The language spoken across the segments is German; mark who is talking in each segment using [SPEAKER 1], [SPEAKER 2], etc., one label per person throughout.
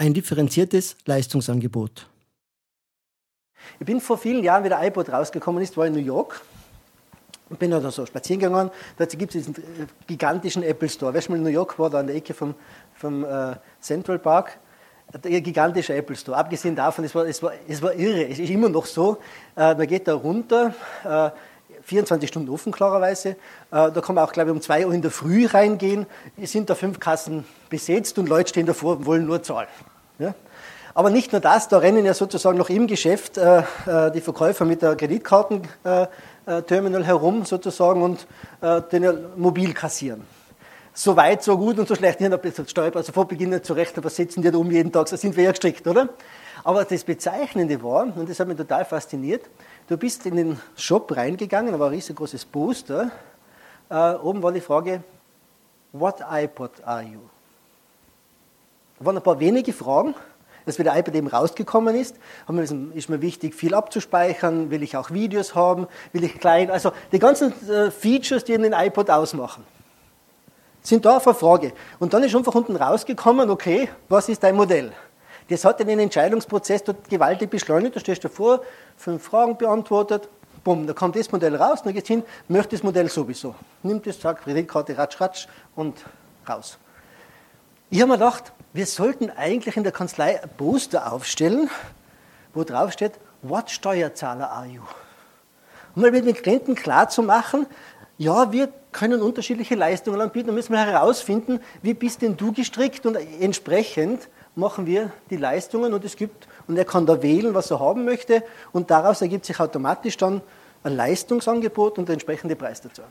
[SPEAKER 1] Ein differenziertes Leistungsangebot.
[SPEAKER 2] Ich bin vor vielen Jahren, wie der iPod rausgekommen ist, war in New York und bin da so spazieren gegangen. Da gibt es diesen äh, gigantischen Apple Store. Wer schon mal in New York war, da an der Ecke vom, vom äh, Central Park, der gigantische Apple Store. Abgesehen davon, es war, es war, es war irre. Es ist immer noch so. Äh, man geht da runter. Äh, 24 Stunden offen, klarerweise. Äh, da kann man auch, glaube ich, um 2 Uhr in der Früh reingehen. Es sind da fünf Kassen besetzt und Leute stehen davor und wollen nur zahlen. Ja? Aber nicht nur das, da rennen ja sozusagen noch im Geschäft äh, äh die Verkäufer mit der Kreditkartenterminal herum sozusagen und äh, den mobil kassieren. So weit, so gut und so schlecht. Ich habe jetzt Steuerberater vor Beginn zu rechnen, was setzen die da um jeden Tag? So sind wir ja gestrickt, oder? Aber das Bezeichnende war, und das hat mich total fasziniert, Du bist in den Shop reingegangen, da war ein riesengroßes Poster. Äh, oben war die Frage, what iPod are you? Da waren ein paar wenige Fragen. Als wie der iPad eben rausgekommen ist, ist mir wichtig, viel abzuspeichern, will ich auch Videos haben, will ich klein, also die ganzen äh, Features, die den iPod ausmachen, sind da auf eine Frage. Und dann ist einfach unten rausgekommen, okay, was ist dein Modell? Das hat den Entscheidungsprozess dort gewaltig beschleunigt. Da stehst du vor, fünf Fragen beantwortet, bumm, da kommt das Modell raus, dann gehst hin, möchte das Modell sowieso. Nimmt es, sagt Kreditkarte, ratsch, ratsch und raus. Ich habe mir gedacht, wir sollten eigentlich in der Kanzlei ein Poster aufstellen, wo drauf steht, what Steuerzahler are you? Um mal mit den Klienten klar zu machen, ja, wir können unterschiedliche Leistungen anbieten, da müssen wir herausfinden, wie bist denn du gestrickt und entsprechend machen wir die Leistungen und es gibt, und er kann da wählen, was er haben möchte und daraus ergibt sich automatisch dann ein Leistungsangebot und der entsprechende Preis dazu.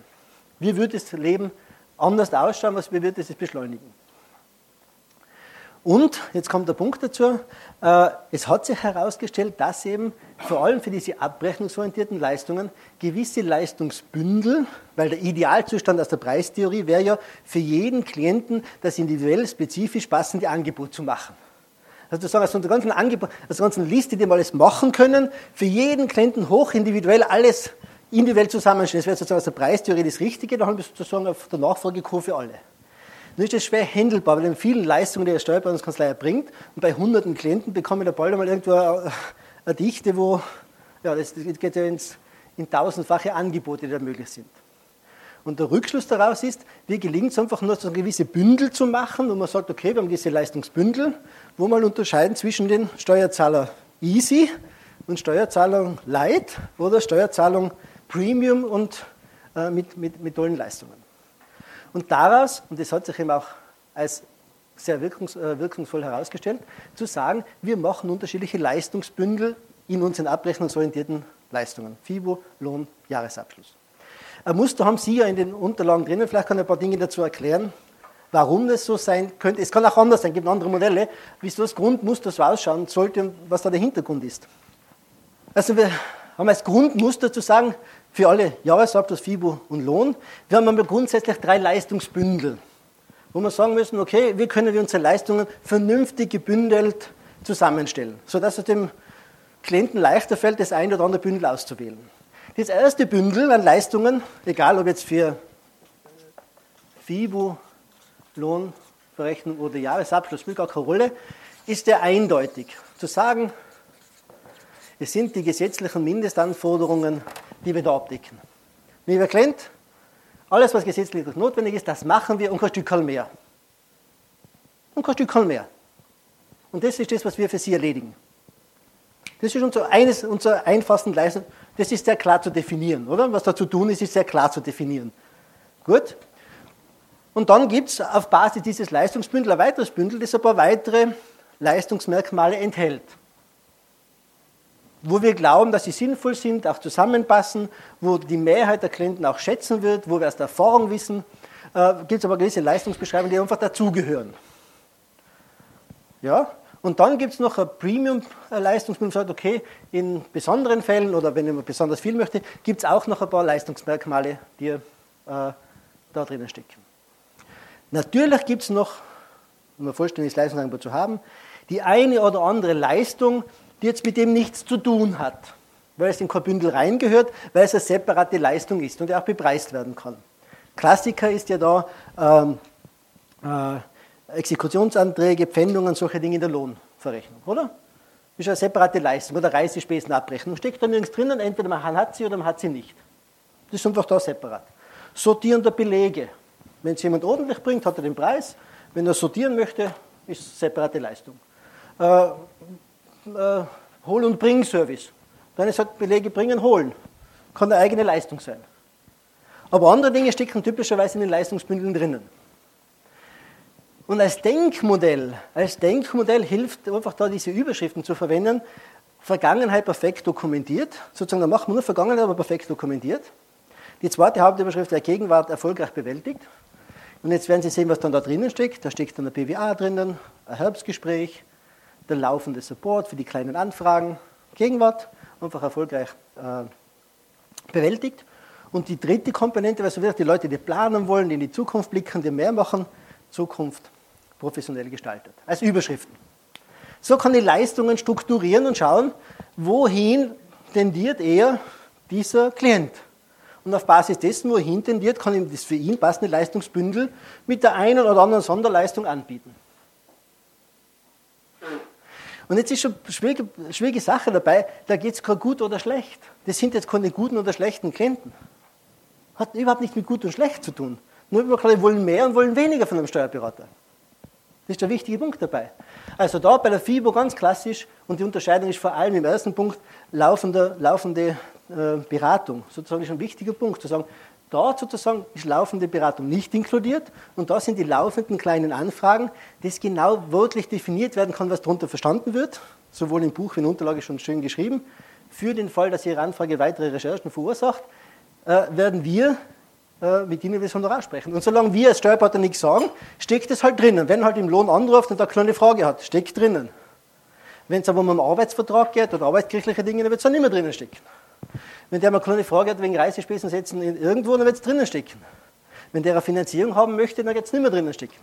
[SPEAKER 2] Wie würde das Leben anders ausschauen, was wie würde es beschleunigen? Und, jetzt kommt der Punkt dazu, äh, es hat sich herausgestellt, dass eben vor allem für diese abrechnungsorientierten Leistungen gewisse Leistungsbündel, weil der Idealzustand aus der Preistheorie wäre ja, für jeden Klienten das individuell spezifisch passende Angebot zu machen. Also zu sagen, aus der ganzen, Angebot, aus der ganzen Liste, die wir alles machen können, für jeden Klienten hochindividuell alles individuell zusammenstellen. Das wäre sozusagen aus der Preistheorie das Richtige, da haben wir sozusagen auf der Nachfragekurve alle. Nun ist das schwer handelbar, weil in vielen Leistungen, die eine Steuerberatungskanzlei erbringt, und bei hunderten Klienten bekomme ich da bald einmal irgendwo eine Dichte, wo, ja, das geht ja ins, in tausendfache Angebote, die da möglich sind. Und der Rückschluss daraus ist, wie gelingt es einfach nur so gewisse Bündel zu machen, wo man sagt, okay, wir haben diese Leistungsbündel, wo man unterscheiden zwischen den Steuerzahler Easy und Steuerzahlung Light oder Steuerzahlung Premium und äh, mit, mit, mit tollen Leistungen. Und daraus, und das hat sich eben auch als sehr wirkungs, äh, wirkungsvoll herausgestellt, zu sagen, wir machen unterschiedliche Leistungsbündel in unseren abrechnungsorientierten Leistungen. FIBO, Lohn, Jahresabschluss. Ein Muster haben Sie ja in den Unterlagen drinnen, vielleicht kann ich ein paar Dinge dazu erklären, warum das so sein könnte. Es kann auch anders sein, es gibt andere Modelle, wieso das Grundmuster so ausschauen sollte und was da der Hintergrund ist. Also wir haben als Grundmuster zu sagen, für alle Jahresabschluss, FIBO und Lohn. Wir haben grundsätzlich drei Leistungsbündel, wo wir sagen müssen, okay, wie können wir unsere Leistungen vernünftig gebündelt zusammenstellen, sodass es dem Klienten leichter fällt, das ein oder andere Bündel auszuwählen. Das erste Bündel an Leistungen, egal ob jetzt für FIBO, Lohnverrechnung oder Jahresabschluss, spielt gar keine Rolle, ist der eindeutig. Zu sagen, es sind die gesetzlichen Mindestanforderungen die wir da abdecken. Lieber Klient, alles, was gesetzlich notwendig ist, das machen wir und kein Stück mehr. Und kein Stück mehr. Und das ist das, was wir für Sie erledigen. Das ist unser, eines unserer einfachsten Leistungen. Das ist sehr klar zu definieren, oder? Was da zu tun ist, ist sehr klar zu definieren. Gut? Und dann gibt es auf Basis dieses Leistungsbündels ein weiteres Bündel, das ein paar weitere Leistungsmerkmale enthält wo wir glauben, dass sie sinnvoll sind, auch zusammenpassen, wo die Mehrheit der Klienten auch schätzen wird, wo wir aus der Erfahrung wissen, äh, gibt es aber gewisse Leistungsbeschreibungen, die einfach dazugehören. Ja? Und dann gibt es noch eine Premium-Leistung, wo man sagt, okay, in besonderen Fällen oder wenn man besonders viel möchte, gibt es auch noch ein paar Leistungsmerkmale, die äh, da drinnen stecken. Natürlich gibt es noch, um ein vollständiges Leistungsangebot zu haben, die eine oder andere Leistung, die jetzt mit dem nichts zu tun hat, weil es in kein Bündel reingehört, weil es eine separate Leistung ist und auch bepreist werden kann. Klassiker ist ja da ähm, äh, Exekutionsanträge, Pfändungen, solche Dinge in der Lohnverrechnung, oder? Ist eine separate Leistung oder Reisespesenabrechnung. Steckt da nirgends drinnen, entweder man hat sie oder man hat sie nicht. Das ist einfach da separat. Sortieren der Belege. Wenn es jemand ordentlich bringt, hat er den Preis. Wenn er sortieren möchte, ist es separate Leistung. Äh, äh, Hol- und Bring-Service. Dann ist halt Belege bringen, holen. Kann eine eigene Leistung sein. Aber andere Dinge stecken typischerweise in den Leistungsbündeln drinnen. Und als Denkmodell, als Denkmodell hilft einfach da diese Überschriften zu verwenden. Vergangenheit perfekt dokumentiert. Sozusagen, da machen wir nur Vergangenheit, aber perfekt dokumentiert. Die zweite Hauptüberschrift der Gegenwart erfolgreich bewältigt. Und jetzt werden Sie sehen, was dann da drinnen steckt. Da steckt dann der BWA drinnen, ein Herbstgespräch, der laufende Support für die kleinen Anfragen, Gegenwart, einfach erfolgreich äh, bewältigt. Und die dritte Komponente, was wirklich die Leute, die planen wollen, die in die Zukunft blicken, die mehr machen, Zukunft professionell gestaltet. Als Überschriften. So kann ich Leistungen strukturieren und schauen, wohin tendiert er dieser Klient. Und auf Basis dessen, wohin tendiert, kann ihm das für ihn passende Leistungsbündel mit der einen oder anderen Sonderleistung anbieten. Und jetzt ist schon schwierige, schwierige Sache dabei, da geht es kein gut oder schlecht. Das sind jetzt keine guten oder schlechten Klienten. Hat überhaupt nichts mit gut und schlecht zu tun. Nur wir wollen mehr und wollen weniger von einem Steuerberater. Das ist der wichtige Punkt dabei. Also da bei der FIBO ganz klassisch und die Unterscheidung ist vor allem im ersten Punkt laufende, laufende äh, Beratung. Sozusagen ist ein wichtiger Punkt zu sagen, Dort sozusagen ist laufende Beratung nicht inkludiert und da sind die laufenden kleinen Anfragen, das genau wörtlich definiert werden kann, was darunter verstanden wird, sowohl im Buch wie in der Unterlage schon schön geschrieben. Für den Fall, dass Ihre Anfrage weitere Recherchen verursacht, äh, werden wir äh, mit Ihnen das Honorar sprechen. Und solange wir als Steuerberater nichts sagen, steckt es halt drinnen. Wenn halt im Lohn anruft und da eine kleine Frage hat, steckt drinnen. Wenn es aber um einen Arbeitsvertrag geht oder arbeitsgerichtliche Dinge, dann wird es dann nicht mehr drinnen stecken. Wenn der mal eine kleine Frage hat wegen Reisespesensätzen irgendwo, dann wird es drinnen stecken. Wenn der eine Finanzierung haben möchte, dann wird es nicht mehr drinnen stecken.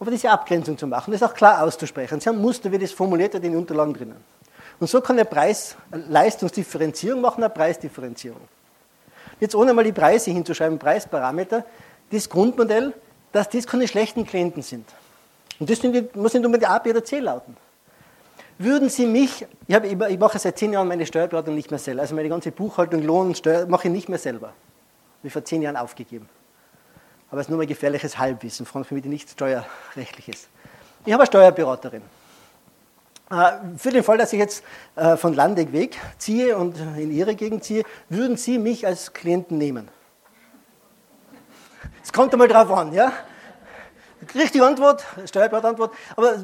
[SPEAKER 2] Aber diese Abgrenzung zu machen, das auch klar auszusprechen. Sie haben Muster, wie das formuliert wird in den Unterlagen drinnen. Und so kann er Preis-Leistungsdifferenzierung machen, eine Preisdifferenzierung. Jetzt ohne mal die Preise hinzuschreiben, Preisparameter, das Grundmodell, dass das keine schlechten Klienten sind. Und das muss nicht unbedingt A, B oder C lauten. Würden Sie mich, ich, habe, ich mache seit zehn Jahren meine Steuerberatung nicht mehr selber, also meine ganze Buchhaltung, Lohn, Steuer, mache ich nicht mehr selber. Habe ich vor zehn Jahren aufgegeben. Aber es ist nur mal gefährliches Halbwissen, vor allem für mich nichts Steuerrechtliches. Ich habe eine Steuerberaterin. Äh, für den Fall, dass ich jetzt äh, von Landeck weg ziehe und in Ihre Gegend ziehe, würden Sie mich als Klienten nehmen? Es kommt einmal drauf an, ja? Richtige Antwort, Steuerberatantwort. Aber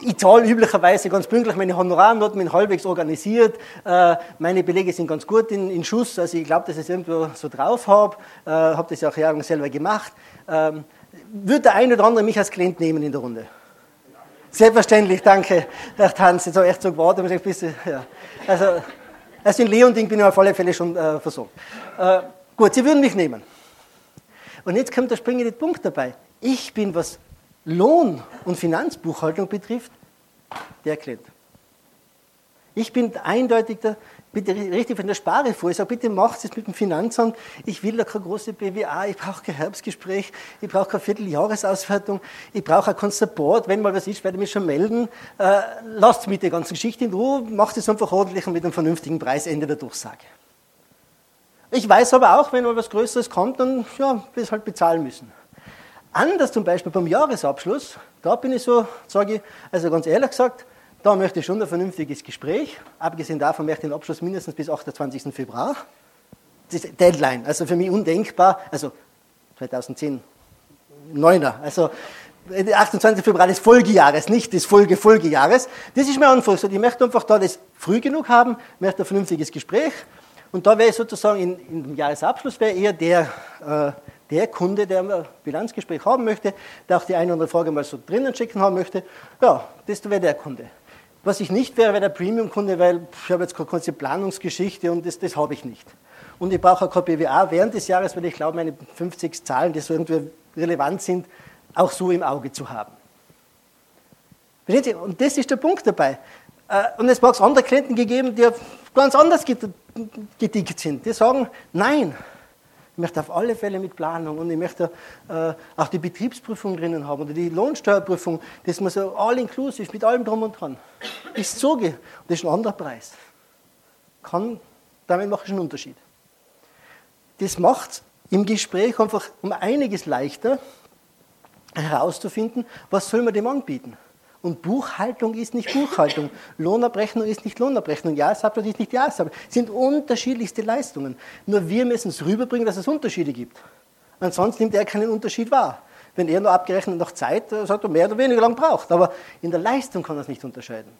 [SPEAKER 2] ich zahle üblicherweise ganz pünktlich meine Honorarnoten, bin halbwegs organisiert, äh, meine Belege sind ganz gut in, in Schuss, also ich glaube, dass ich es irgendwo so drauf habe, äh, habe das ja auch jahrelang selber gemacht. Ähm, würde der eine oder andere mich als Klient nehmen in der Runde? Selbstverständlich, danke, Herr Tanz, jetzt habe ich echt so gewartet, ein bisschen, ja. Also, also in Leonding bin ich auf alle Fälle schon äh, versorgt. Äh, gut, Sie würden mich nehmen. Und jetzt kommt der springende Punkt dabei. Ich bin, was Lohn- und Finanzbuchhaltung betrifft, der Klient. Ich bin eindeutig der, bitte richtig von der Spare vor. Ich sage, bitte macht es mit dem Finanzamt. Ich will da keine große BWA, ich brauche kein Herbstgespräch, ich brauche keine Vierteljahresauswertung, ich brauche auch keinen Support. Wenn mal was ist, werde ich mich schon melden. Äh, lasst mit der ganzen Geschichte in Ruhe, macht es einfach ordentlich und mit einem vernünftigen Preis Ende der Durchsage. Ich weiß aber auch, wenn mal was Größeres kommt, dann ja, wir es halt bezahlen müssen. Anders zum Beispiel beim Jahresabschluss, da bin ich so, sage ich, also ganz ehrlich gesagt, da möchte ich schon ein vernünftiges Gespräch. Abgesehen davon möchte ich den Abschluss mindestens bis 28. Februar. Das ist Deadline, also für mich undenkbar. Also 2010, 9er, also 28. Februar des Folgejahres, nicht des Folge-Folgejahres. Das ist mir Anfang. Ich möchte einfach da das früh genug haben, möchte ein vernünftiges Gespräch. Und da wäre ich sozusagen in, im Jahresabschluss wäre eher der, äh, der Kunde, der ein Bilanzgespräch haben möchte, der auch die eine oder andere Frage mal so drinnen schicken haben möchte, ja, das wäre der Kunde. Was ich nicht wäre, wäre der Premium-Kunde, weil ich habe jetzt keine ganze Planungsgeschichte und das, das habe ich nicht. Und ich brauche auch kein BWA während des Jahres, weil ich glaube, meine 50 Zahlen, die so irgendwie relevant sind, auch so im Auge zu haben. Verstehen Sie? Und das ist der Punkt dabei. Äh, und es mag es andere Klienten gegeben, die ganz anders gedickt sind. Die sagen, nein, Ich möchte auf alle Fälle mit Planung und ich möchte äh, auch die Betriebsprüfung drinnen haben oder die Lohnsteuerprüfung, dass man so all-inclusive mit allem drum und dran. Ist so, das ist ein anderer Preis. Kann, damit mache ich einen Unterschied. Das macht im Gespräch einfach um einiges leichter herauszufinden, was soll man dem anbieten. Und Buchhaltung ist nicht Buchhaltung. Lohnabrechnung ist nicht Lohnabrechnung. Jahresabschluss ist nicht Jahresabschluss. Es sind unterschiedlichste Leistungen. Nur wir müssen es rüberbringen, dass es Unterschiede gibt. Ansonsten nimmt er keinen Unterschied wahr. Wenn er nur abgerechnet nach Zeit sagt, er mehr oder weniger lang braucht. Aber in der Leistung kann er es nicht unterscheiden.